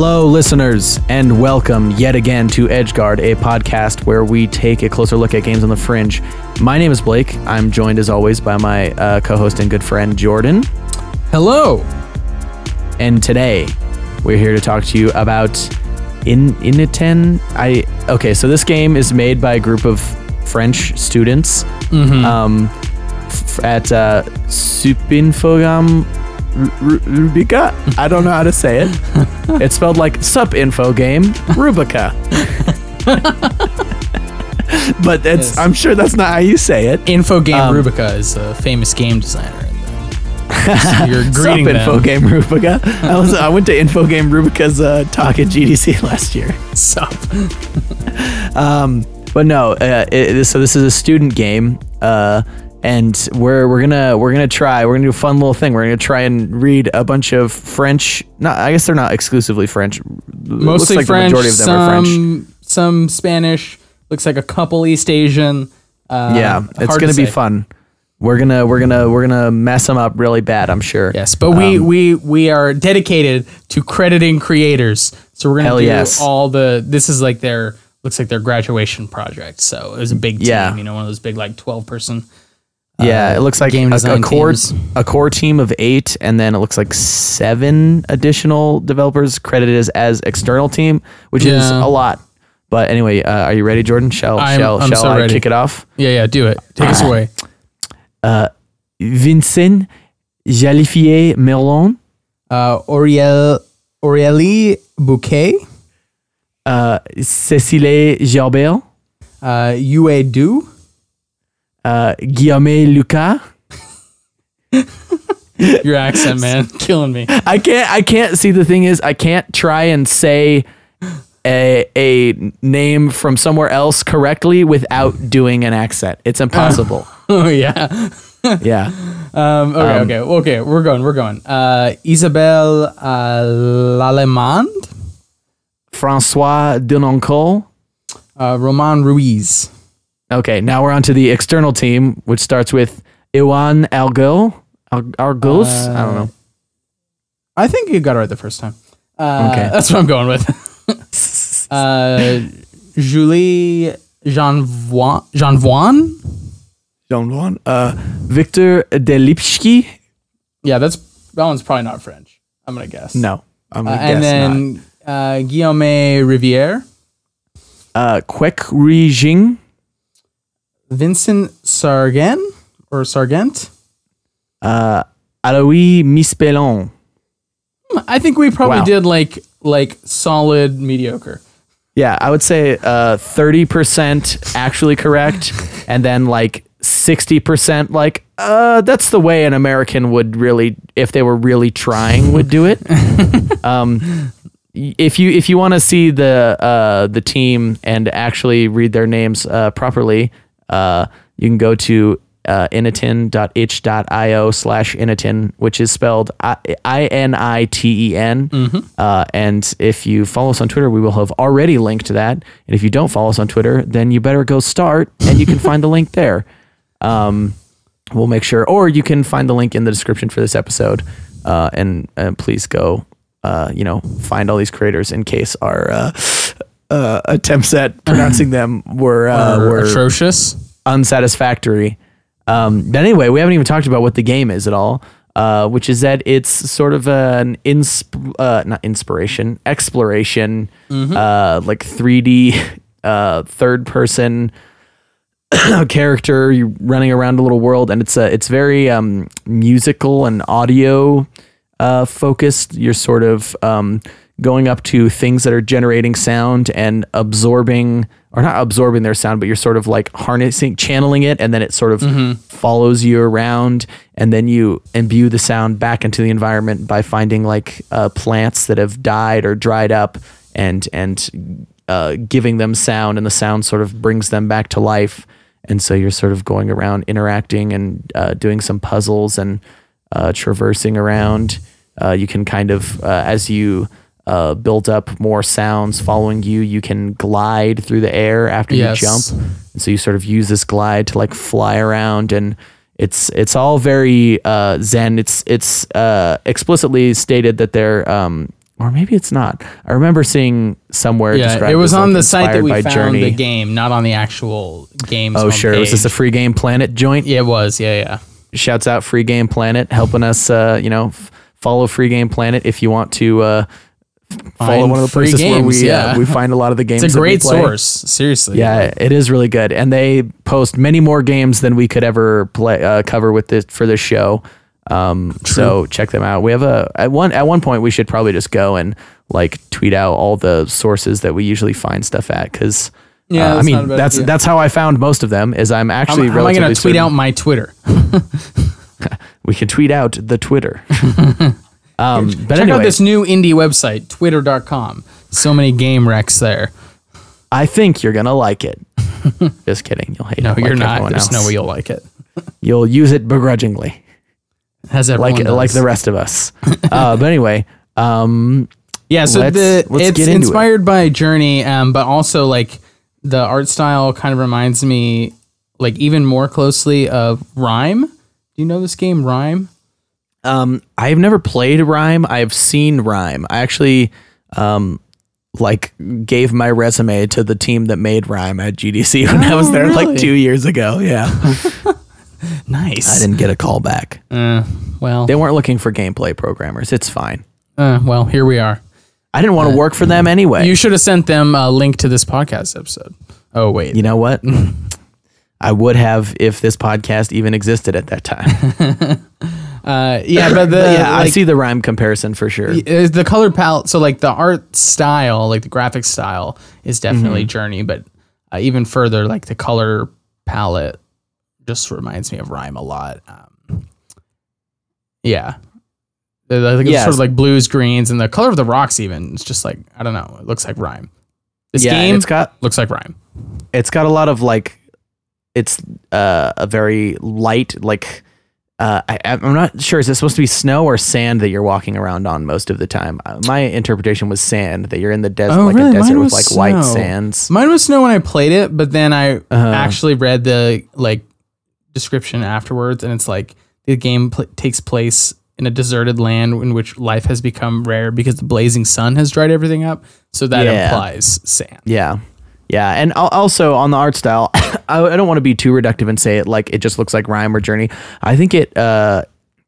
Hello, listeners, and welcome yet again to Edgeguard, a podcast where we take a closer look at games on the fringe. My name is Blake. I'm joined, as always, by my uh, co host and good friend, Jordan. Hello. And today, we're here to talk to you about In Initen. I okay, so this game is made by a group of French students um, f- at uh, Supinfogame Rubika. I don't know how to say it. it's spelled like Sup Info Game Rubika. but it's, Yes. I'm sure that's not how you say it. Infogame Um, Rubika is a famous game designer. And you're Sup greeting Info them. Game Rubika. I was I went to Info Game Rubika's uh, talk at GDC last year. Sup. Um, but no, uh, it, so this is a student game, uh, and we're we're gonna we're gonna try. We're gonna do a fun little thing. We're gonna try and read a bunch of French. Not, I guess they're not exclusively French. Looks Mostly like French. The majority of them some, are French. some Spanish. Looks like a couple East Asian. Uh, Yeah, it's gonna to be fun. We're gonna we're gonna we're gonna mess them up really bad. I'm sure. Yes, but we Um, we we are dedicated to crediting creators. So we're gonna do yes. all the. This is like their looks like their graduation project. So it was a big team. Yeah. You know, one of those big like twelve person. Yeah, it looks like game a, a core teams. a core team of eight, and then it looks like seven additional developers credited as, as external team, which is a lot. But anyway, uh, are you ready, Jordan? Shall I'm- shall I'm shall so I ready. kick it off? Yeah, yeah. Do it. Take Ah. us away. Uh, Vincent Jalifier Merlon, Uh, Auriel Aurélie Bouquet. uh, Cécile Gerbert, Uh, Yue Du. Uh, Guillaume Lucas. Your accent, man, killing me. I can't. I can't see. The thing is, I can't try and say a a name from somewhere else correctly without doing an accent. It's impossible. Oh yeah. yeah. Um, okay, okay, okay. We're going. We're going. Uh, Isabelle uh, Lallemand. Francois Denoncourt. Uh, Roman Ruiz. Okay, now we're on to the external team, which starts with Iwan Algo. Al- Argos? I don't know. I think you got it right the first time. Uh, Okay. That's what I'm going with. uh, Julie Jean Jean Voin. Don't. Uh, Victor Delipski? Yeah, that's that one's probably not French. I'm gonna guess. No. I'm Uh, gonna and guess then uh, Guillaume Riviere, not. Uh, Kwek Ri Jing. Vincent Sargent or Sargent. Uh, Alois Mispelon. I think we probably Wow. did like like solid mediocre. Yeah, I would say uh, 30% actually correct, and then like 60% like, uh, that's the way an American would really, if they were really trying, would do it. um, if you if you want to see the uh, the team and actually read their names uh, properly, uh, you can go to uh, initin.itch.io slash initin, which is spelled I N I T E N. Uh, and if you follow us on Twitter, we will have already linked to that. And if you don't follow us on Twitter, then you better go start and you can find the link there. Um, we'll make sure, or you can find the link in the description for this episode. Uh, and, and please go, uh, you know, find all these creators in case our uh, uh, attempts at pronouncing them were uh, were atrocious. unsatisfactory. Um, but anyway, we haven't even talked about what the game is at all, uh, which is that it's sort of an insp- uh, not inspiration, exploration, uh, like 3D, uh, third person character. You're running around a little world, and it's a, it's very um, musical and audio uh, focused. You're sort of um, going up to things that are generating sound and absorbing, or not absorbing their sound, but you're sort of like harnessing, channeling it, and then it sort of follows you around, and then you imbue the sound back into the environment by finding like uh, plants that have died or dried up, and and uh, giving them sound, and the sound sort of brings them back to life. And so you're sort of going around interacting and uh, doing some puzzles and uh, traversing around. Uh, you can kind of, uh, as you uh, build up more sounds following you, you can glide through the air after Yes. you jump. And so you sort of use this glide to like fly around and it's it's all very uh, zen. It's it's uh, explicitly stated that they're um, or maybe it's not. I remember seeing somewhere. Yeah, described it was as, on like, the site that we found Journey. the game, not on the actual game. Oh, sure. Was this a free game planet joint? Yeah, it was. Yeah, yeah. Shouts out Free Game Planet helping us. Uh, you know, f- follow Free Game Planet if you want to. Uh, follow one of the places where we yeah. uh, we find a lot of the games. It's a great source. Seriously. Yeah, it is really good, and they post many more games than we could ever play uh, cover with this for this show. Um, so check them out. We have a at one at one point we should probably just go and like tweet out all the sources that we usually find stuff at because. Yeah, I mean not a bad that's idea. that's how I found most of them. Is I'm actually how am I going to tweet certain- out my Twitter? We can tweet out the Twitter. um, but Check anyway, out this new indie website, twitter.com. So many game wrecks there. I think you're gonna like it. Just kidding. You'll hate No, it. No, you're like not. There's no way you'll like it. You'll use it begrudgingly. As everyone like does. like the rest of us. uh, but anyway, um, Yeah, so Let's- the let's it's into it. inspired by Journey, um, but also like the art style kind of reminds me like even more closely of Rime. Do you know this game Rime? Um, I've never played Rime. I've seen Rime. I actually, um, like gave my resume to the team that made Rime at GDC when I was Oh, there really? like two years ago. Yeah, Nice. I didn't get a call back. Uh, well, They weren't looking for gameplay programmers. It's fine. uh, well, here we are. I didn't want to work for them anyway. You should have sent them a link to this podcast episode. Oh wait, you know what? I would have if this podcast even existed at that time. uh, yeah, but the yeah, I like, see the Rime comparison for sure. is the color palette. So like the art style, like the graphic style, is definitely Mm-hmm. Journey, but uh, even further, like the color palette just reminds me of Rime a lot. Um, yeah. The- Yes. sort of like blues, greens, and the color of the rocks. Even it's just like I don't know. It looks like Rime. This yeah, game it's got looks like Rime. it's got a lot of like it's uh, a very light like uh, I, I'm not sure. Is it supposed to be snow or sand that you're walking around on most of the time? Uh, my interpretation was sand that you're in the desert, Oh, like really? a desert Mine with like white sands. Mine was snow when I played it, but then I Uh-huh. actually read the like description afterwards, and it's like the game pl- takes place in a deserted land in which life has become rare because the blazing sun has dried everything up. So that Yeah. implies sand. Yeah. Yeah, and also on the art style, I don't want to be too reductive and say it like it just looks like Rime or Journey. I think it uh,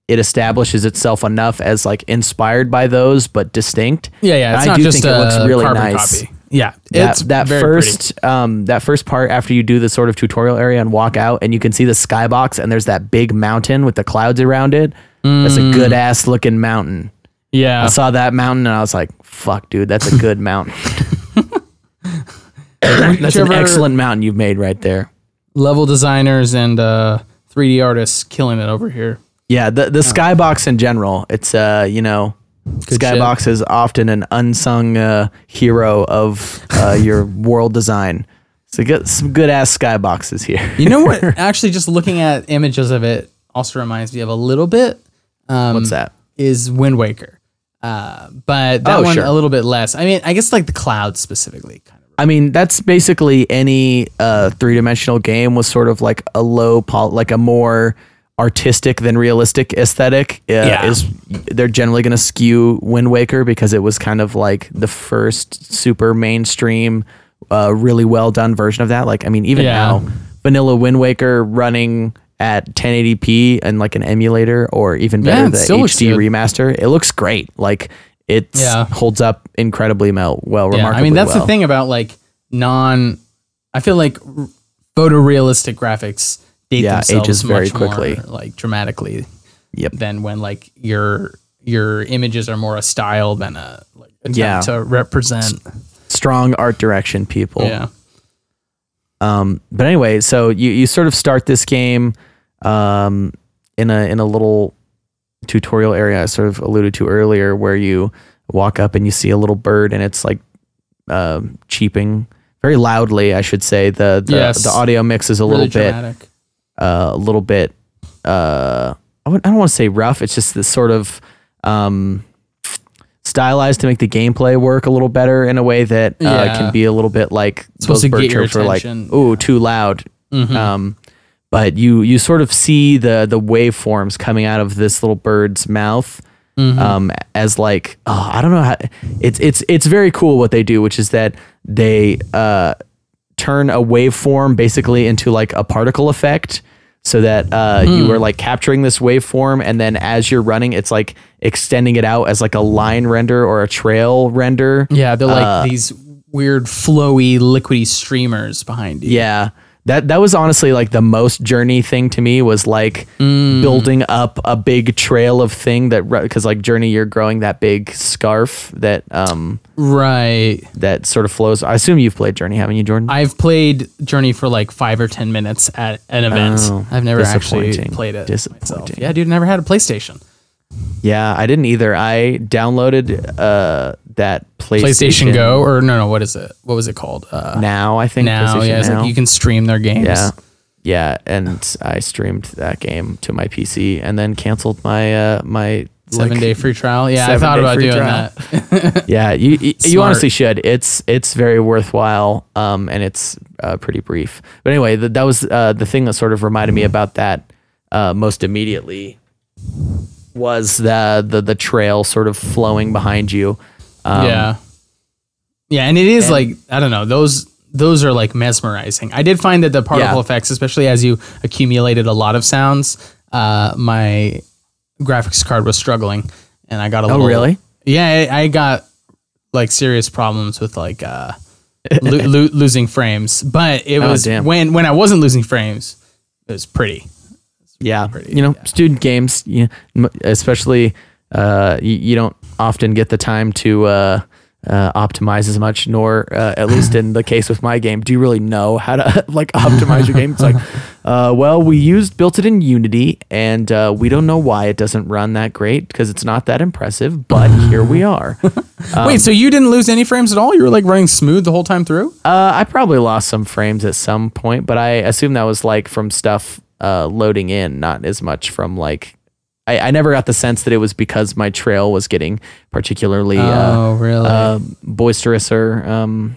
it establishes itself enough as like inspired by those, but distinct. Yeah, yeah. It's I not do just think it looks really nice. copy. Yeah, That, it's that very first um, that first part after you do the sort of tutorial area and walk out and you can see the skybox and there's that big mountain with the clouds around it. That's a Mm. good ass looking mountain. Yeah, I saw that mountain and I was like, "Fuck, dude, that's a good mountain. that's an excellent mountain you've made right there." level designers and uh, 3D artists killing it over here. Yeah, the the skybox in general, it's uh, you know, Good skybox is often an unsung uh, hero of uh, your world design. So get some good ass skyboxes here. You know what? Actually, just looking at images of it also reminds me of a little bit. Um, What's that? is Wind Waker. Uh, but that Oh, one sure. a little bit less. I mean, I guess like the clouds specifically, kind of. I mean, that's basically any uh, three dimensional game with sort of like a low, pol- like a more artistic than realistic aesthetic. Uh, Yeah. is they're generally going to skew Wind Waker because it was kind of like the first super mainstream, uh, really well done version of that. Like, I mean, even Yeah. now, vanilla Wind Waker running at 1080p and like an emulator or even better Yeah, the HD remaster, it looks great. Like. It Yeah. holds up incredibly well. well Yeah, I mean that's well. the thing about like non. I feel like r- photorealistic graphics date Yeah, themselves ages very much more, quickly. like dramatically. Yep. Than when like your your images are more a style than a like attempt Yeah. to represent. strong art direction people. Yeah. Um, but anyway, so you, you sort of start this game um, in a in a little tutorial area I sort of alluded to earlier, where you walk up and you see a little bird and it's like um, cheeping very loudly. I should say the the, Yes. the audio mix is a Really little bit uh, a little bit uh, I, don't want to say rough. It's just this sort of um, stylized to make the gameplay work a little better in a way that uh, Yeah. can be a little bit like supposed those to bird get your chirps are like ooh too loud. Mhm. Um, but you you sort of see the the waveforms coming out of this little bird's mouth um, as like oh, I don't know how it's it's it's very cool what they do, which is that they uh, turn a waveform basically into like a particle effect so that uh, you are like capturing this waveform and then as you're running it's like extending it out as like a line render or a trail render. Yeah, they're like these weird flowy, liquidy streamers behind you. yeah that that was honestly like the most journey thing to me was like building up a big trail of thing that because like journey you're growing that big scarf that um Right. that sort of flows i assume you've played journey haven't you jordan I've played Journey for like five or ten minutes at an event. Oh, I've never actually played it myself. Disappointing. Yeah, dude, never had a PlayStation. yeah i didn't either i downloaded uh that playstation, PlayStation Go or no, no, what is it? What was it called? Uh, now i think now, yeah, it's now. like you can stream their games. Yeah. Yeah, and I streamed that game to my PC and then canceled my uh my Seven like- day free trial. Yeah, I thought about doing trial. that. Yeah, you you, you honestly should. It's it's very worthwhile um and it's uh, pretty brief. But anyway, th- that was uh the thing that sort of reminded me about that uh most immediately was the the the trail sort of flowing behind you. Um, yeah. Yeah, and it is like I don't know, those those are like mesmerizing. I did find that the particle Yeah. effects, especially as you accumulated a lot of sounds, uh, my graphics card was struggling, and I got a Oh, little. really? Yeah, I, I got like serious problems with like uh, lo- lo- losing frames, but it Oh, was when when I wasn't losing frames, it was pretty. Yeah, you know, student games, you, m- especially uh, you, you don't often get the time to uh, uh, optimize as much. Nor, uh, at least in the case with my game, do you really know how to like optimize your game? It's like, uh, well, we used built it in Unity, and uh, we don't know why it doesn't run that great because it's not that impressive. But here we are. Um, Wait, so you didn't lose any frames at all? You were like running smooth the whole time through? Uh, I probably lost some frames at some point, but I assume that was like from stuff uh, loading in, not as much from like. I, I never got the sense that it was because my trail was getting particularly uh, Oh, really? uh, boisterous or um,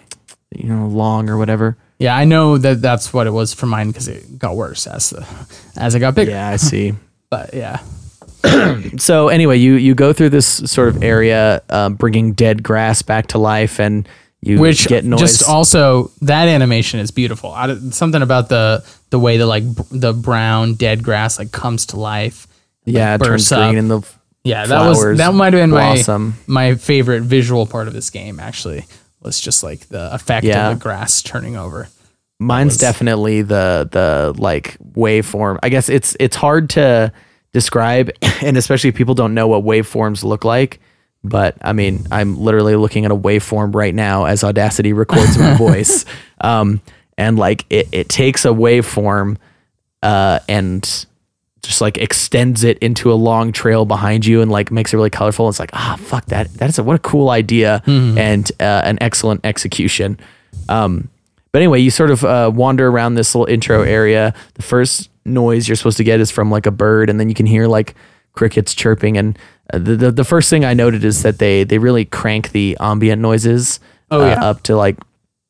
you know long or whatever. Yeah, I know that that's what it was for mine because it got worse as the as it got bigger. Yeah, I see. But yeah, so anyway, you you go through this sort of area, uh, bringing dead grass back to life, and you which get noise. just also that animation is beautiful. I, something about the the way the like b- the brown dead grass like comes to life. Like, yeah, it turns green and the Yeah, that was that might have been blossom. my my favorite visual part of this game. Actually, was just like the effect Yeah. of the grass turning over. Mine's was- definitely the the like waveform. I guess it's it's hard to describe, and especially if people don't know what waveforms look like. But I mean, I'm literally looking at a waveform right now as Audacity records my voice, um, and like it it takes a waveform, uh, and just like extends it into a long trail behind you and like makes it really colorful. It's like ah fuck that that is a, what a cool idea and uh, an excellent execution. Um, but anyway, you sort of uh, wander around this little intro area. The first noise you're supposed to get is from like a bird, and then you can hear like crickets chirping. And uh, the, the the first thing I noted is that they they really crank the ambient noises Oh, uh, yeah. up to like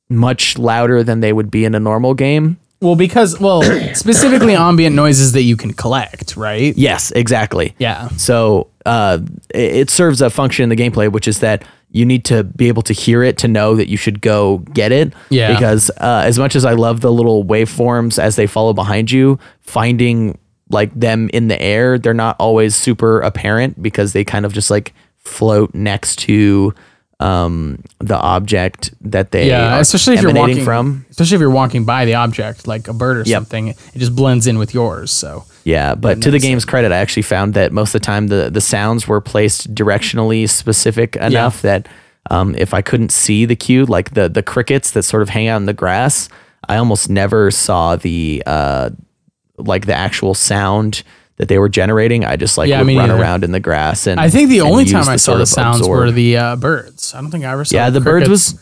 much louder than they would be in a normal game. Well, because well, specifically ambient noises that you can collect, right? Yes, exactly. Yeah. So uh, it, it serves a function in the gameplay, which is that you need to be able to hear it to know that you should go get it. Yeah. Because uh, as much as I love the little waveforms as they follow behind you, finding like them in the air, they're not always super apparent because they kind of just like float next to um, the object that they Yeah, are especially if you're walking from. especially if you're walking by the object like a bird or Yep. something. It just blends in with yours. So Yeah, but to the game's credit, I actually found that most of the time the, the sounds were placed directionally specific enough that um, if I couldn't see the cue, like the the crickets that sort of hang out in the grass, I almost never saw the uh, like the actual sound that they were generating. I just like Yeah, would run neither. around in the grass and I think the only time I saw the sounds absorb. were the uh, birds. I don't think I ever saw. Yeah, the birds was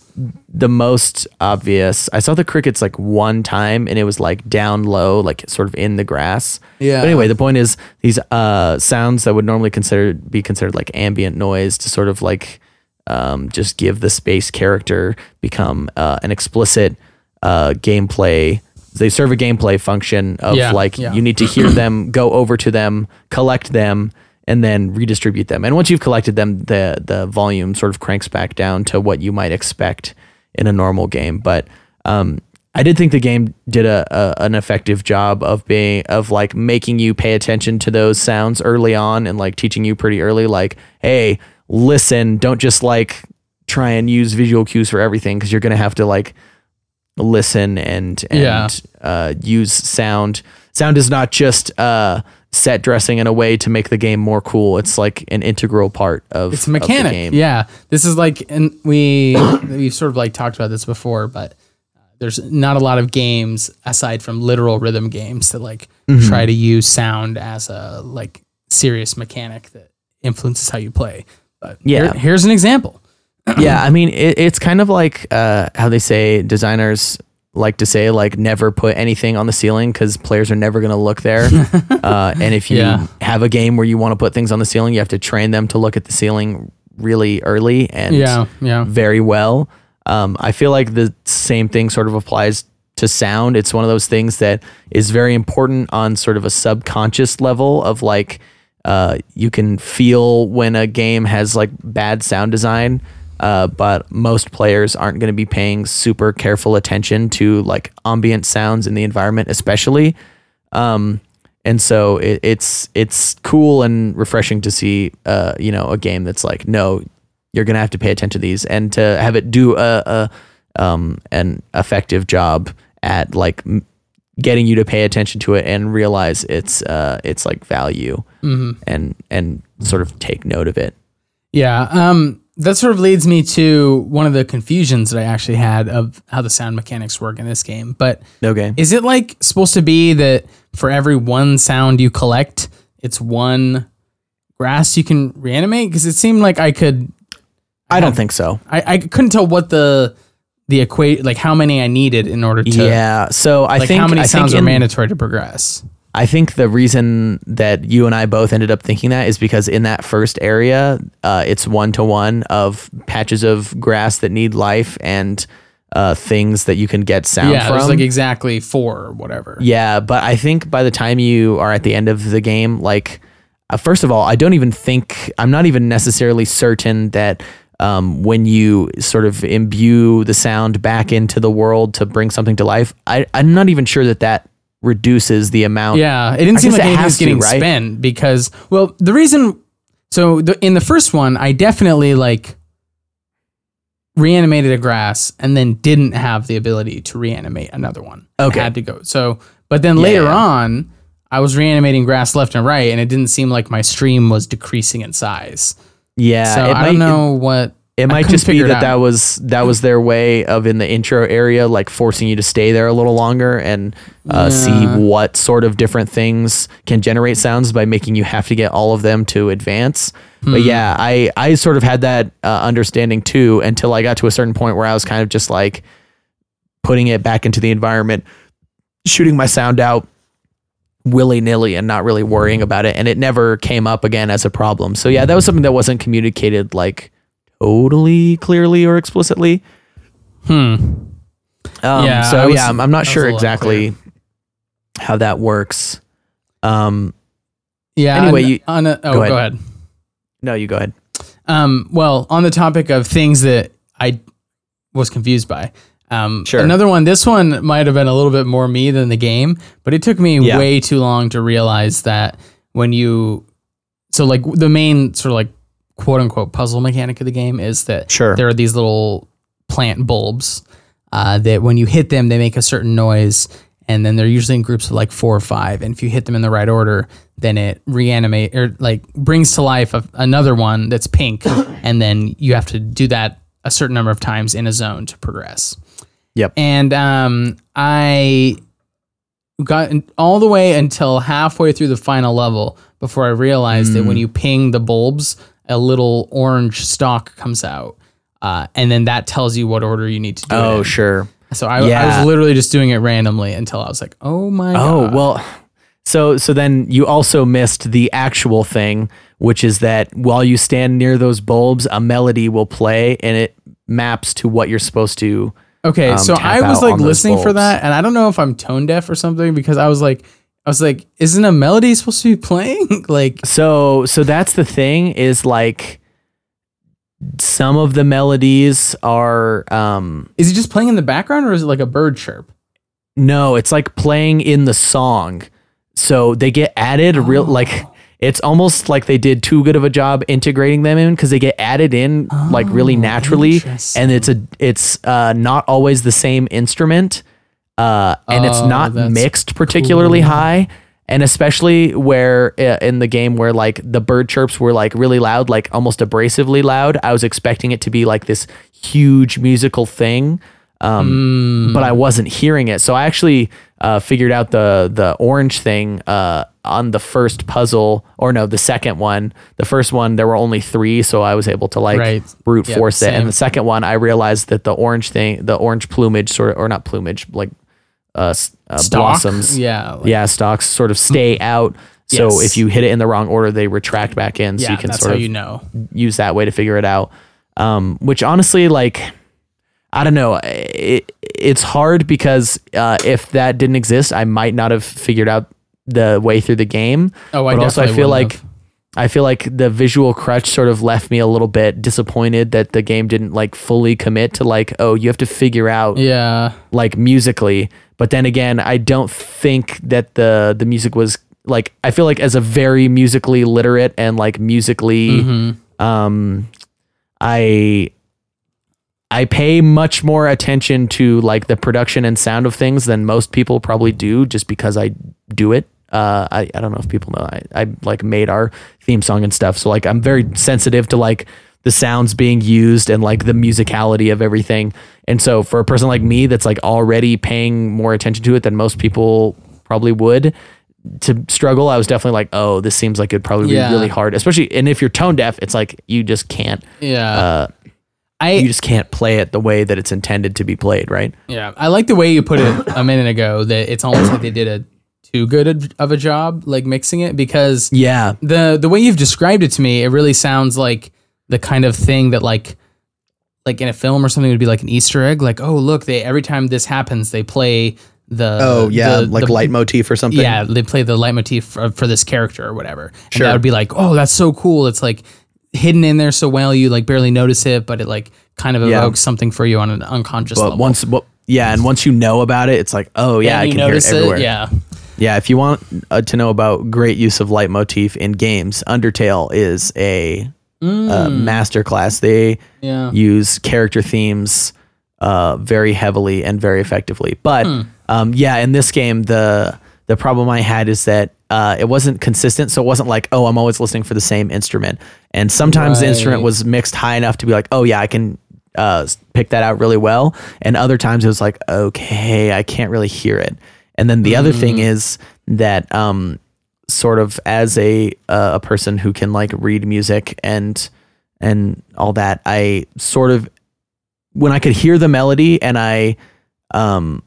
the most obvious. I saw the crickets like one time and it was like down low, like sort of in the grass. Yeah. But anyway, the point is these uh sounds that would normally consider be considered like ambient noise to sort of like um just give the space character become uh, an explicit uh gameplay they serve a gameplay function of Yeah, like yeah. you need to hear them, go over to them, collect them, and then redistribute them. And once you've collected them, the the volume sort of cranks back down to what you might expect in a normal game. But um, I did think the game did a, a an effective job of being of like making you pay attention to those sounds early on and like teaching you pretty early, like, hey, listen, don't just like try and use visual cues for everything because you're gonna have to like listen and and Yeah. uh, use sound. Sound is not just uh, set dressing in a way to make the game more cool. It's like an integral part of It's a of the mechanic. game. Yeah. This is like, and we, we've sort of like talked about this before, but uh, there's not a lot of games aside from literal rhythm games that like Mm-hmm. try to use sound as a like serious mechanic that influences how you play. But Yeah. here- here's an example. Yeah, I mean, it, it's kind of like uh, how they say designers like to say like never put anything on the ceiling because players are never going to look there. uh, and if you Yeah. have a game where you want to put things on the ceiling, you have to train them to look at the ceiling really early and Yeah. Yeah. very well. Um, I feel like the same thing sort of applies to sound. It's one of those things that is very important on sort of a subconscious level of like uh, you can feel when a game has like bad sound design. Uh, but most players aren't going to be paying super careful attention to like ambient sounds in the environment, especially. Um, and so it, it's it's cool and refreshing to see, uh, you know, a game that's like, no, you're gonna have to pay attention to these, and to have it do a, a um, an effective job at like getting you to pay attention to it and realize its uh, its like value and and sort of take note of it. Yeah. Um, that sort of leads me to one of the confusions that I actually had of how the sound mechanics work in this game. But Okay. is it like supposed to be that for every one sound you collect, it's one grass you can reanimate? Because it seemed like I could, I don't think so. I, I couldn't tell what the the equate like how many I needed in order to Yeah. So I like think how many I sounds are mandatory to progress. I think the reason that you and I both ended up thinking that is because in that first area, uh, it's one to one of patches of grass that need life and uh, things that you can get sound from. Yeah, from. there's like exactly four or whatever. yeah, but I think by the time you are at the end of the game, like, uh, first of all, I don't even think, I'm not even necessarily certain that. Um, when you sort of imbue the sound back into the world to bring something to life, I, I'm not even sure that that reduces the amount Yeah, it didn't I seem like it anything was to, getting right? spent because, well, the reason. So the, in the first one, I definitely like reanimated a grass and then didn't have the ability to reanimate another one. I Okay. had to go. So, but then later yeah. on, I was reanimating grass left and right, and it didn't seem like my stream was decreasing in size. Yeah, so I might, don't know what. It, might just be that that was that was their way of in the intro area, like forcing you to stay there a little longer and uh, see what sort of different things can generate sounds by making you have to get all of them to advance. Hmm. But yeah, I I sort of had that uh, understanding too until I got to a certain point where I was kind of just like putting it back into the environment, shooting my sound out willy nilly and not really worrying about it. And it never came up again as a problem. So yeah, that was something that wasn't communicated like totally clearly or explicitly. Hmm. Um, Yeah, so was- yeah, I'm, I'm not that was a sure exactly how that works. Um, Yeah. Anyway, on- you- on a, oh, go ahead. Go ahead. no, you go ahead. Um, well, on the topic of things that I was confused by, um, Sure. another one. This one might have been a little bit more me than the game, but it took me Yeah. way too long to realize that when you, so like the main sort of like quote unquote puzzle mechanic of the game is that Sure. there are these little plant bulbs uh, that when you hit them, they make a certain noise. And then they're usually in groups of like four or five. And if you hit them in the right order, then it reanimate or like brings to life a, another one that's pink. and then you have to do that a certain number of times in a zone to progress. Yep. And um, I got all the way until halfway through the final level before I realized that when you ping the bulbs, a little orange stalk comes out. Uh, and then that tells you what order you need to do it Oh, in. sure. So I, I Yeah. was literally just doing it randomly until I was like, oh my god. Oh god. well, so so then you also missed the actual thing, which is that while you stand near those bulbs, a melody will play and it maps to what you're supposed to. Okay, um, so tap I was out like on those listening for bulbs. that, and I don't know if I'm tone deaf or something because I was like, was like, isn't a melody supposed to be playing? like, So so that's the thing is like some of the melodies are um is he just playing in the background or is it like a bird chirp? no, it's like playing in the song. So they get added real like it's almost like they did too good of a job integrating them in because they get added in like really Oh, naturally and it's a it's uh not always the same instrument uh and it's Oh, not that's mixed particularly high and especially where uh, in the game where like the bird chirps were like really loud like almost abrasively loud i was expecting it to be like this huge musical thing um, Hmm. but I wasn't hearing it. So I actually uh, figured out the the orange thing uh, on the first puzzle, or no, the second one. The first one there were only three, so I was able to like Right. brute Yep, force it. same. And the second one, I realized that the orange thing, the orange plumage, sort of, or not plumage, like uh, uh, blossoms. Yeah. like- yeah, stalks sort of stay out. So Yes. if you hit it in the wrong order, they retract back in. So Yeah, you can sort of you know. use that way to figure it out. Um, which honestly, like, I don't know, it, it's hard because uh, if that didn't exist, I might not have figured out the way through the game. Oh, I but also I feel like have. I feel like the visual crutch sort of left me a little bit disappointed that the game didn't like fully commit to like, oh, you have to figure out Yeah. like musically. But then again, I don't think that the the music was like I feel like as a very musically literate and like musically Mm-hmm. um I I pay much more attention to like the production and sound of things than most people probably do just because I do it. Uh, I, I don't know if people know I, I like made our theme song and stuff. So like I'm very sensitive to like the sounds being used and like the musicality of everything. And so for a person like me that's like already paying more attention to it than most people probably would to struggle, I was definitely like, oh, this seems like it'd probably Yeah. be really hard. Especially and if you're tone deaf, it's like you just can't Yeah. uh, I you just can't play it the way that it's intended to be played, right? Yeah, I like the way you put it a minute ago. That it's almost like they did a too good of a job, like mixing it, because Yeah. the the way you've described it to me, it really sounds like the kind of thing that like like in a film or something would be like an Easter egg. Like, oh look, they every time this happens, they play the Oh yeah, the- like the- leitmotif or something. yeah, they play the leitmotif for, for this character or whatever. And Sure. that would be like, oh, that's so cool. It's like hidden in there so well, you like barely notice it, but it like kind of Yeah. evokes something for you on an unconscious But level. once, but yeah, and once you know about it, it's like, oh yeah, I you can hear it everywhere. yeah. Yeah, if you want uh, to know about great use of leitmotif in games, Undertale is a uh, masterclass. They Mm. Yeah. use character themes uh, very heavily and very effectively. But Hmm. um, yeah, in this game, the the problem I had is that uh, it wasn't consistent. So it wasn't like, oh, I'm always listening for the same instrument. And sometimes the instrument was mixed high enough to be like, oh yeah, I can uh, pick that out really well. And other times it was like, okay, I can't really hear it. And then the other thing is that um, sort of as a uh, a person who can like read music and and all that, I sort of when I could hear the melody and I um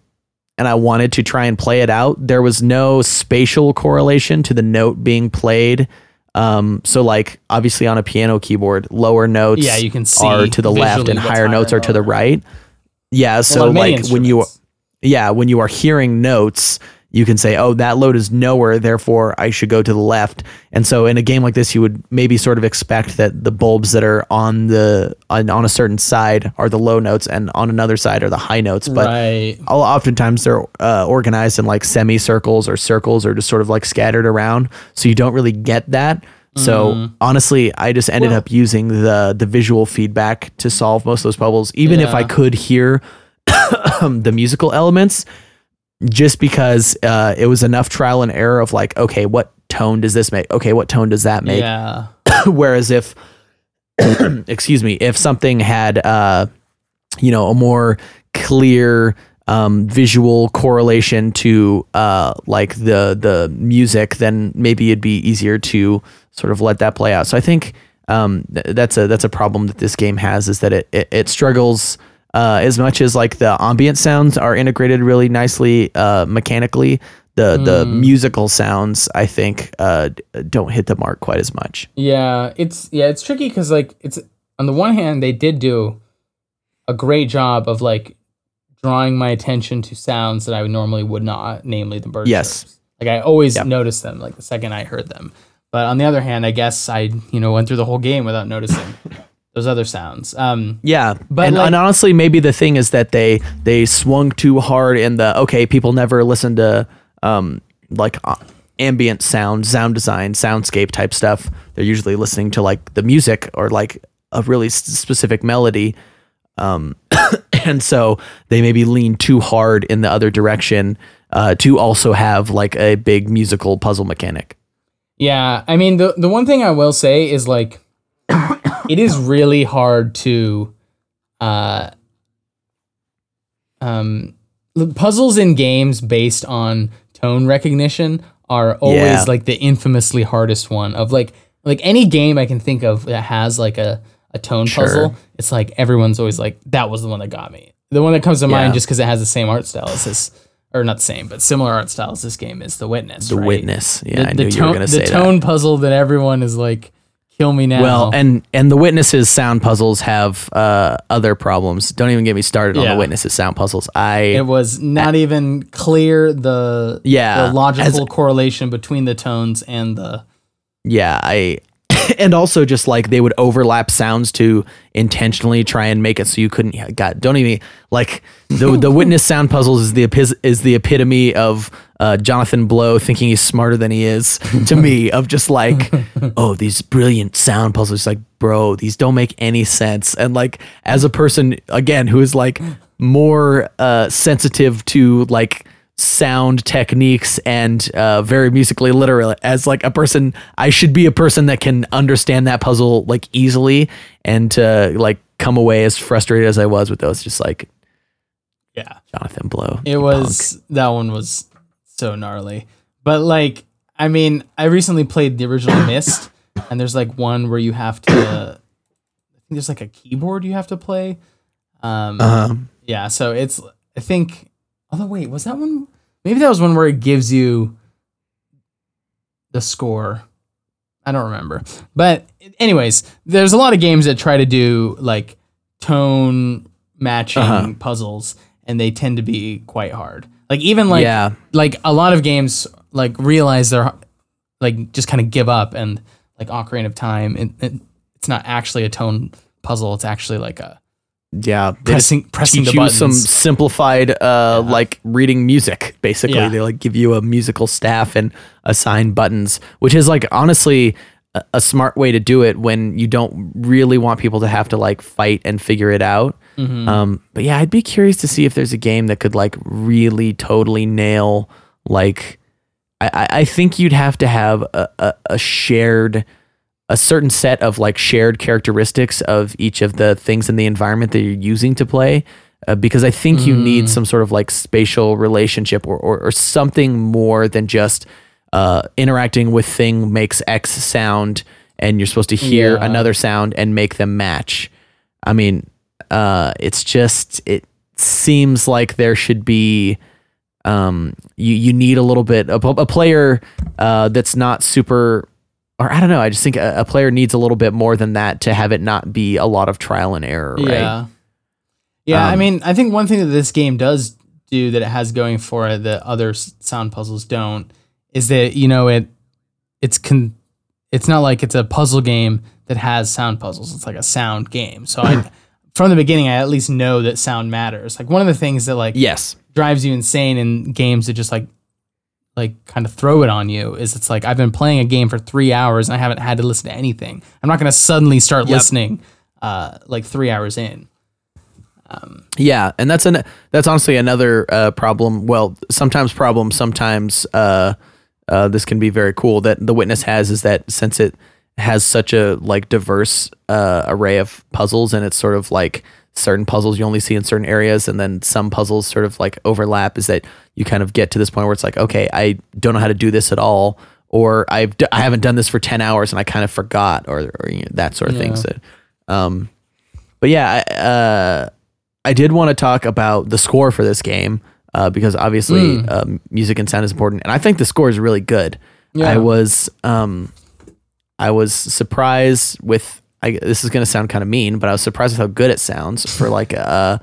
and I wanted to try and play it out, there was no spatial correlation to the note being played. Um, so like obviously on a piano keyboard, lower notes Yeah, you can see are to the left and higher higher notes are to the right. Yeah, so Well, on like when you. Yeah, when you are hearing notes, you can say, "Oh, that load is nowhere, therefore I should go to the left." And so, in a game like this, you would maybe sort of expect that the bulbs that are on the on, on a certain side are the low notes, and on another side are the high notes. But right. Oftentimes they're uh, organized in like semicircles or circles, or just sort of like scattered around, so you don't really get that. So honestly, I just ended up using the the visual feedback to solve most of those puzzles, even if I could hear the musical elements just because uh, it was enough trial and error of like, okay, what tone does this make? Okay, what tone does that make? Yeah. Whereas if, excuse me, if something had, uh, you know, a more clear um, visual correlation to uh, like the the music, then maybe it'd be easier to sort of let that play out. So I think um, th- that's a that's a problem that this game has is that it it, it struggles. Uh, as much as like the ambient sounds are integrated really nicely uh, mechanically, the the musical sounds I think uh, don't hit the mark quite as much. Yeah, it's yeah, it's tricky because like it's on the one hand they did do a great job of like drawing my attention to sounds that I normally would not, namely the bird Yes. chirps. Like I always noticed them like the second I heard them. But on the other hand, I guess I you know went through the whole game without noticing those other sounds. Um, Yeah, But, and, like- and honestly, maybe the thing is that they they swung too hard in the okay. People never listen to um like uh, ambient sound, sound design, soundscape type stuff. They're usually listening to like the music or like a really s- specific melody. Um, and so they maybe lean too hard in the other direction uh, to also have like a big musical puzzle mechanic. Yeah, I mean the the one thing I will say is like it is really hard to uh um the puzzles in games based on tone recognition are always Yeah. like the infamously hardest one of like like any game I can think of that has like a a tone Sure. puzzle it's like everyone's always like that was the one that got me. The one that comes to mind just cuz it has the same art style as this or not the same but similar art style as this game is The Witness, The right? Witness, yeah, the, I the knew you tone, were going to say that. The tone puzzle that everyone is like, kill me now. Well, and and the witnesses sound puzzles have uh, other problems. Don't even get me started on Yeah. the witnesses sound puzzles. I it was not even clear the Yeah, the logical correlation between the tones and the yeah, I and also just like they would overlap sounds to intentionally try and make it so you couldn't yeah, God, don't even like the the witness sound puzzles is the epi- is the epitome of uh, Jonathan Blow thinking he's smarter than he is to me of just like oh these brilliant sound puzzles like bro these don't make any sense. And like as a person again who is like more uh, sensitive to like sound techniques and uh, very musically literate as like a person i should be a person that can understand that puzzle like easily and to like come away as frustrated as i was with those just like yeah. jonathan blow It was that one was so gnarly. But like, I mean, I recently played the original Myst, and there's like one where you have to. I think there's like a keyboard you have to play. Um, punk. um Yeah, so it's I think although wait, was that one maybe that was one where it gives you the score. I don't remember. But anyways, there's a lot of games that try to do like tone matching Uh-huh. puzzles and they tend to be quite hard. Like even like yeah like a lot of games like realize they're like just kind of give up and like Ocarina of Time it, it, it's not actually a tone puzzle, it's actually like a yeah pressing pressing teach you some simplified uh like reading music basically Yeah. they like give you a musical staff and assign buttons which is like honestly a, a smart way to do it when you don't really want people to have to like fight and figure it out Mm-hmm. um but yeah i'd be curious to see if there's a game that could like really totally nail like i i, I think you'd have to have a, a, a shared a certain set of like shared characteristics of each of the things in the environment that you're using to play uh, because i think you need some sort of like spatial relationship or, or, or something more than just uh, interacting with thing makes x sound and you're supposed to hear Yeah. another sound and make them match i mean uh, it's just it seems like there should be um, you you need a little bit a, a player uh, that's not super or I don't know I just think a, a player needs a little bit more than that to have it not be a lot of trial and error right Yeah. Yeah, I Um, mean, I think one thing that this game does do that it has going for it that other sound puzzles don't is that you know it it's con it's not like it's a puzzle game that has sound puzzles. It's like a sound game. So I from the beginning I at least know that sound matters. Like one of the things that like yes drives you insane in games that just like like kind of throw it on you is it's like I've been playing a game for three hours and I haven't had to listen to anything. I'm not gonna suddenly start Yep. listening uh like three hours in. Yeah, and that's an that's honestly another uh, problem. Well, sometimes problem, sometimes uh, uh, this can be very cool. That the witness has is that since it has such a like diverse uh, array of puzzles, and it's sort of like certain puzzles you only see in certain areas, and then some puzzles sort of like overlap. Is that you kind of get to this point where it's like, okay, I don't know how to do this at all, or I've d- I haven't done this for ten hours and I kind of forgot, or, or you know, that sort of thing. So, um, but yeah, I, uh, I did want to talk about the score for this game uh, because obviously Mm. um, music and sound is important, and I think the score is really good. Yeah. I was um, I was surprised with. I, this is going to sound kind of mean, but I was surprised with how good it sounds for like a,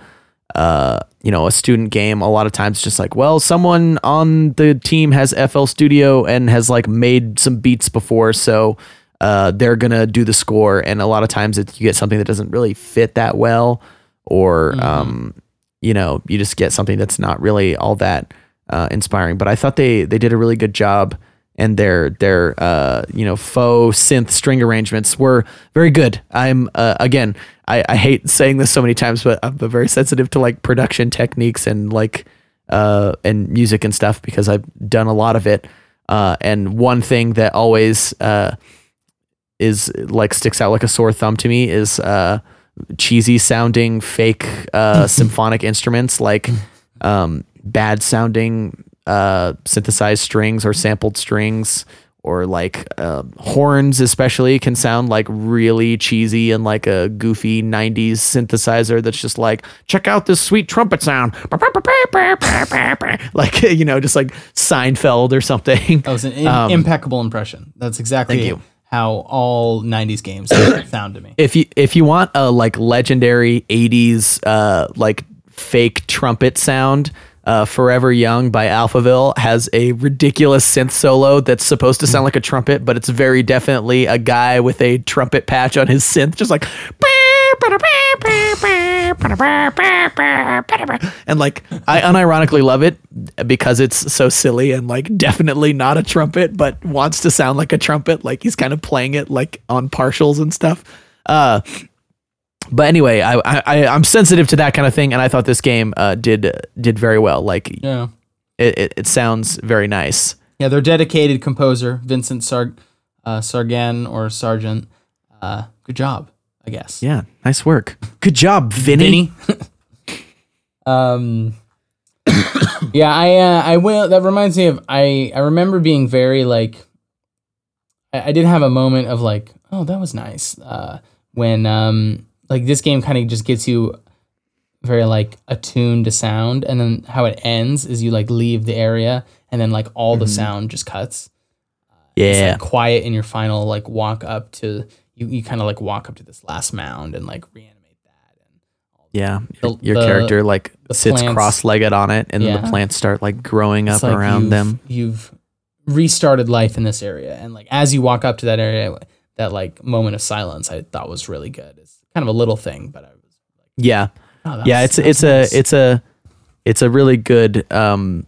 uh, you know, a student game, a lot of times just like, well, someone on the team has FL Studio and has like made some beats before, so uh, they're gonna do the score. And a lot of times it, you get something that doesn't really fit that well, or um, you know, you just get something that's not really all that uh, inspiring. But I thought they they did a really good job, and their their uh, you know faux synth string arrangements were very good. I'm uh, again, I, I hate saying this so many times, but I'm very sensitive to like production techniques and like uh, and music and stuff because I've done a lot of it. Uh, and one thing that always uh, is like sticks out like a sore thumb to me is uh, cheesy sounding fake uh, symphonic instruments like um, bad sounding uh, synthesized strings or sampled strings or like uh, horns especially can sound like really cheesy and like a goofy 90s synthesizer that's just like check out this sweet trumpet sound like you know just like seinfeld or something That was an in- impeccable impression. That's exactly Um, how all '90s games sound to me. if you if you want a like legendary 80s uh like fake trumpet sound uh, Forever Young by Alphaville has a ridiculous synth solo that's supposed to sound like a trumpet, but it's very definitely a guy with a trumpet patch on his synth, just like. And like, I unironically love it because it's so silly and like definitely not a trumpet, but wants to sound like a trumpet. Like he's kind of playing it like on partials and stuff. Uh, but anyway, I, I I'm sensitive to that kind of thing, and I thought this game uh, did did very well. Like Yeah, it, it, it sounds very nice. yeah. Their dedicated composer, Vincent Sar- uh, Sargan or Sargent. Uh, good job, I guess. Yeah, nice work. Good job, Vinny. Vinny. um, yeah, I uh, I will. That reminds me of I I remember being very like. I, I did have a moment of like, oh, that was nice. Uh, when um like this game kind of just gets you very like attuned to sound, and then how it ends is you like leave the area, and then like all the mm-hmm. sound just cuts. Uh, it's Yeah, like quiet in your final like walk up to you. You kind of like walk up to this last mound and like reanimate that. And yeah. Your, The- your the- character like sits plants- cross-legged on it, and then the plants start like growing up like around you've, them. You've restarted life in this area, and like as you walk up to that area, that like moment of silence, I thought was really good. It's kind of a little thing, but I was Yeah, oh, yeah. It's it's a it's a it's a really good um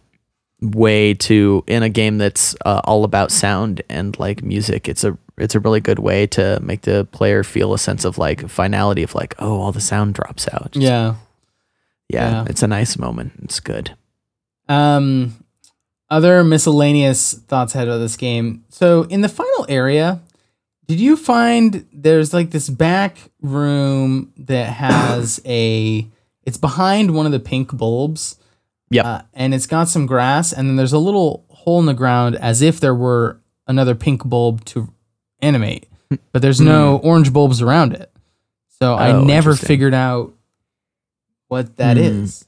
way to in a game that's uh, all about sound and like music. It's a it's a really good way to make the player feel a sense of like finality of like oh all the sound drops out. Just- yeah. yeah, Yeah. It's a nice moment. It's good. Um, other miscellaneous thoughts I had about this game. So in the final area, did you find there's like this back room that has a? It's behind one of the pink bulbs. Yep. Uh, and it's got some grass, and then there's a little hole in the ground as if there were another pink bulb to animate, but there's no orange bulbs around it. So I Oh, never figured out what that Hmm. is.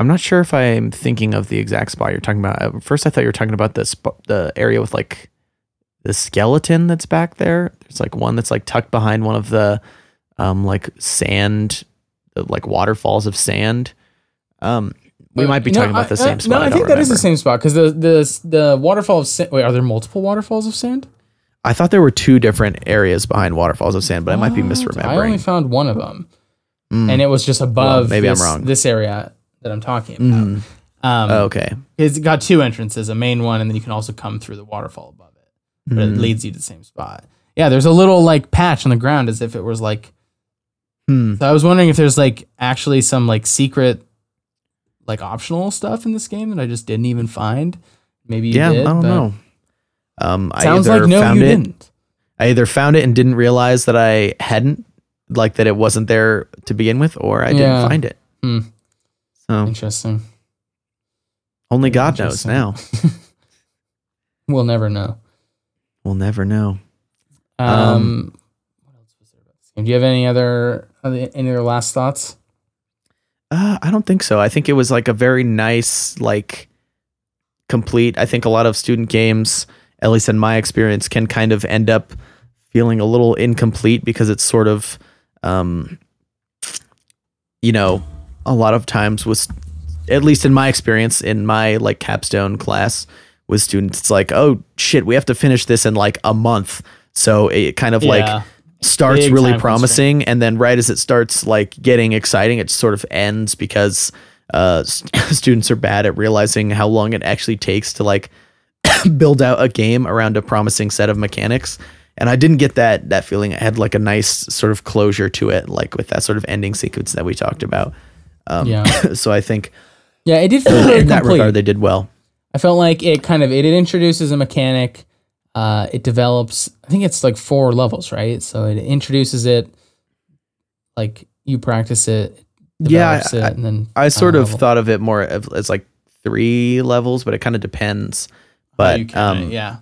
I'm not sure if I'm thinking of the exact spot you're talking about. At first, I thought you were talking about the sp- the area with like the skeleton that's back there. There's like one that's like tucked behind one of the um like sand, like waterfalls of sand. Um, we might be No, talking about I- the same uh, spot. No, I, I, think that is the same spot because the the the waterfall of sand. Wait, are there multiple waterfalls of sand? I thought there were two different areas behind waterfalls of sand, but I might be misremembering. I only found one of them, Mm. and it was just above. maybe I'm this, wrong. This area that I'm talking about. Mm. Um, Oh, okay. It's got two entrances, a main one, and then you can also come through the waterfall above. But it Mm. leads you to the same spot. Yeah, there's a little like patch on the ground as if it was like. Hmm. So I was wondering if there's like actually some like secret, like optional stuff in this game that I just didn't even find. Maybe you Yeah, did. I don't but know. Um, I Sounds either like no, found you it. didn't. I either found it and didn't realize that I hadn't, like that it wasn't there to begin with, or I Yeah. didn't find it. Hmm. So Interesting. only God knows Interesting. now. We'll never know. We'll never know. Um, Um, what else was there about this game? Do you have any other, any other last thoughts? Uh, I don't think so. I think it was like a very nice, like complete. I think a lot of student games, at least in my experience, can kind of end up feeling a little incomplete because it's sort of, um, you know, a lot of times with at least in my experience in my like capstone class with students, it's like, oh shit, we have to finish this in like a month. So it kind of Yeah. like starts Big really promising, and then right as it starts like getting exciting, it sort of ends because uh, st- students are bad at realizing how long it actually takes to like build out a game around a promising set of mechanics. And I didn't get that that feeling. It had like a nice sort of closure to it, like with that sort of ending sequence that we talked about. Um, Yeah. so I think Yeah, it did feel in that complete. regard they did well. I felt like it kind of it, introduces a mechanic. Uh, it develops. I think it's like four levels, right? So it introduces it, like you practice it. Yeah, I- it, and then I sort of level. thought of it more as like three levels, but it kind of depends. But you count it, um, yeah,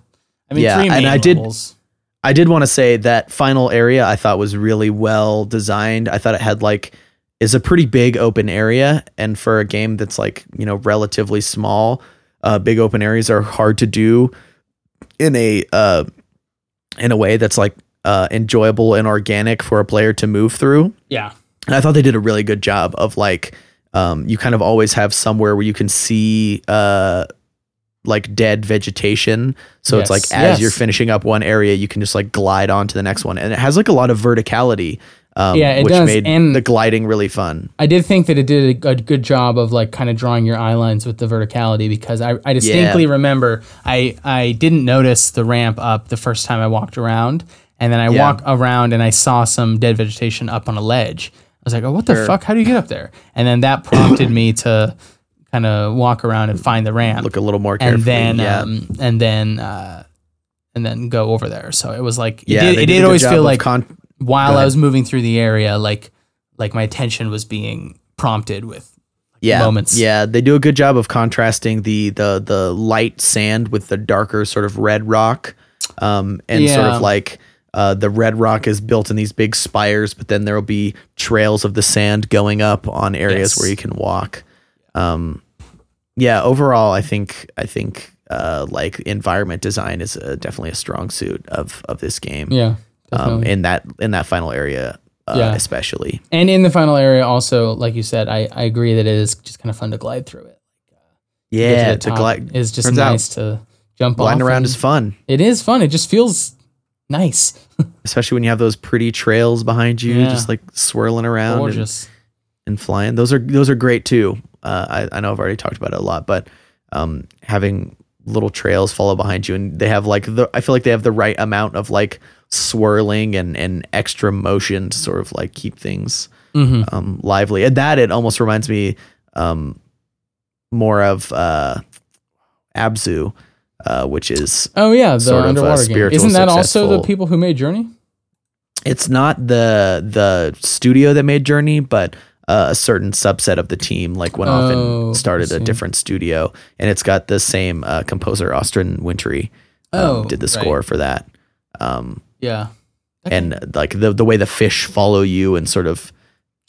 I mean, yeah, three and I did- levels. I did want to say that final area I thought was really well designed. I thought it had like is a pretty big open area, and for a game that's like you know relatively small, uh, big open areas are hard to do in a uh, in a way that's like uh, enjoyable and organic for a player to move through. Yeah, And I thought they did a really good job of like um, you kind of always have somewhere where you can see uh, like dead vegetation. So it's like as yes. you're finishing up one area, you can just like glide on to the next one, and it has like a lot of verticality. Um, Yeah, it which does, made and- the gliding really fun. I did think that it did a, a good job of like kind of drawing your eye lines with the verticality because I, I distinctly remember I I didn't notice the ramp up the first time I walked around, and then I Yeah. walk around and I saw some dead vegetation up on a ledge. I was like, oh, what the Sure. fuck? How do you get up there? And then that prompted me to kind of walk around and find the ramp, Look a little more carefully. and then yeah, um, and then uh, and then go over there. So it was like it yeah, did, it did did always feel like con- while I was moving through the area, like like my attention was being prompted with yeah, moments. Yeah, they do a good job of contrasting the the the light sand with the darker sort of red rock, um, and sort of like uh, the red rock is built in these big spires, but then there will be trails of the sand going up on areas Yes. where you can walk. Um, yeah, overall, I think I think uh, like environment design is uh definitely a strong suit of of this game. yeah, um, in that in that final area, uh, Yeah. especially. and in the final area, also like you said, I, I agree that it is just kind of fun to glide through it. Yeah, the to top glide is just nice to jump gliding off around is fun. It is fun. It just feels nice, especially when you have those pretty trails behind you, Yeah. just like swirling around and, and flying. Those are those are great too. Uh, I I know I've already talked about it a lot, but um, having little trails follow behind you, and they have like the I feel like they have the right amount of like swirling and and extra motion to sort of like keep things hmm um, lively. And that it almost reminds me um, more of uh, Abzu, uh, which is Oh yeah, the sort of underwater game. Isn't that also the people who made Journey? it's not the the studio that made Journey, but uh, a certain subset of the team like went off Oh, and started a different studio, and it's got the same uh, composer Austin Wintory um, Oh, did the right. score for that. Um, Yeah. Okay. and like the the way the fish follow you and sort of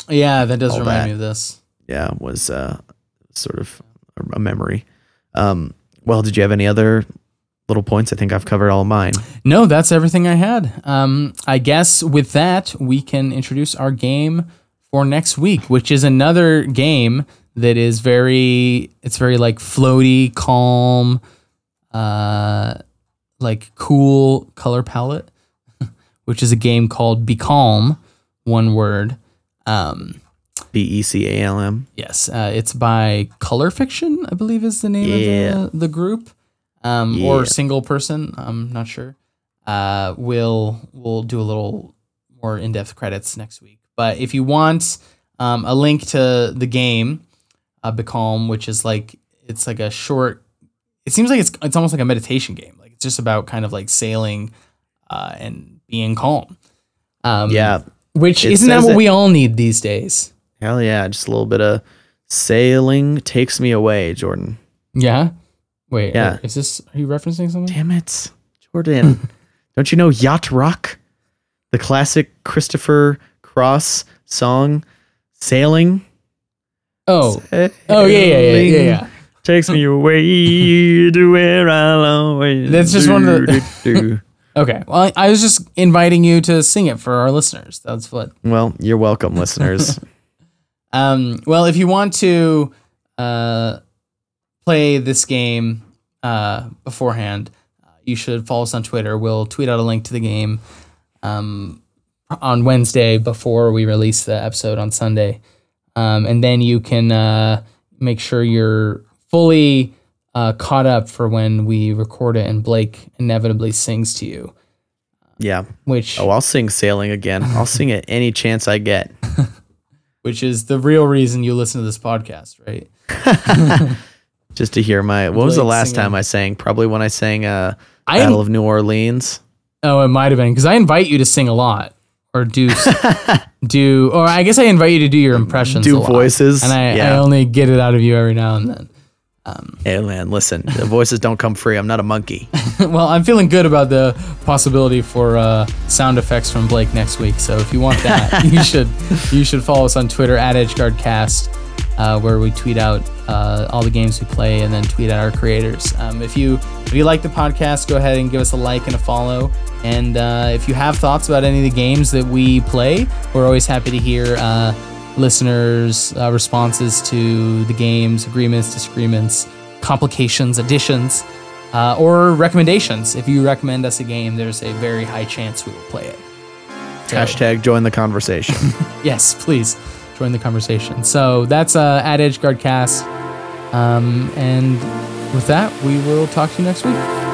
Yeah, that does remind that. me of this. yeah was uh, sort of a memory. Um, well, did you have any other little points? I think I've covered all of mine. No, that's everything I had. Um, I guess with that, we can introduce our game for next week, which is another game that is very, it's very like floaty, calm, uh, like cool color palette, which is a game called Be Calm, one word. Um, B E C A L M. Yes, uh, it's by Color Fiction, I believe is the name Yeah. of the, the group, um, Yeah. or single person. I'm not sure. Uh, we'll we'll do a little more in depth credits next week. But if you want um, a link to the game, uh, Becalm, which is like it's like a short. It seems like it's it's almost like a meditation game. Like it's just about kind of like sailing uh, and being calm. Um, Yeah, which isn't that what it- we all need these days? hell yeah! Just a little bit of sailing takes me away, Jordan. Yeah. Wait. Yeah. Is this? Are you referencing something? Damn it, Jordan. Don't you know Yacht Rock? The classic Christopher Cross song, Sailing. Oh. Oh yeah, yeah, yeah, yeah, yeah. Takes me away to where I'll always That's just one of the- do, do, do. Okay. Well, I, was just inviting you to sing it for our listeners. That's what. well, you're welcome, listeners. Um. Well, if you want to uh, play this game uh, beforehand, uh, you should follow us on Twitter. We'll tweet out a link to the game um, on Wednesday before we release the episode on Sunday. Um, and then you can uh, make sure you're fully uh, caught up for when we record it and Blake inevitably sings to you. Yeah. Which Oh, I'll sing sailing again. I'll sing it any chance I get. which is the real reason you listen to this podcast, right? Just to hear my. What was the last singing. time I sang? Probably when I sang uh, I Battle of New Orleans. Oh, it might have been because I invite you to sing a lot or do do or I guess I invite you to do your impressions, Do a lot. voices, and I, I only get it out of you every now and then. Hey man, listen, the voices don't come free. I'm not a monkey. well, I'm feeling good about the possibility for uh, sound effects from Blake next week. So if you want that, you should you should follow us on Twitter at EdgeGuardCast, uh, where we tweet out uh, all the games we play and then tweet at our creators. Um, if you if you like the podcast, go ahead and give us a like and a follow. And uh, if you have thoughts about any of the games that we play, we're always happy to hear. Listeners' uh, responses to the games, agreements, disagreements, complications, additions, uh, or recommendations. If you recommend us a game, there's a very high chance we will play it. So, Hashtag join the conversation. yes, please join the conversation. So that's uh, at EdgeGuardCast. Um, and with that, we will talk to you next week.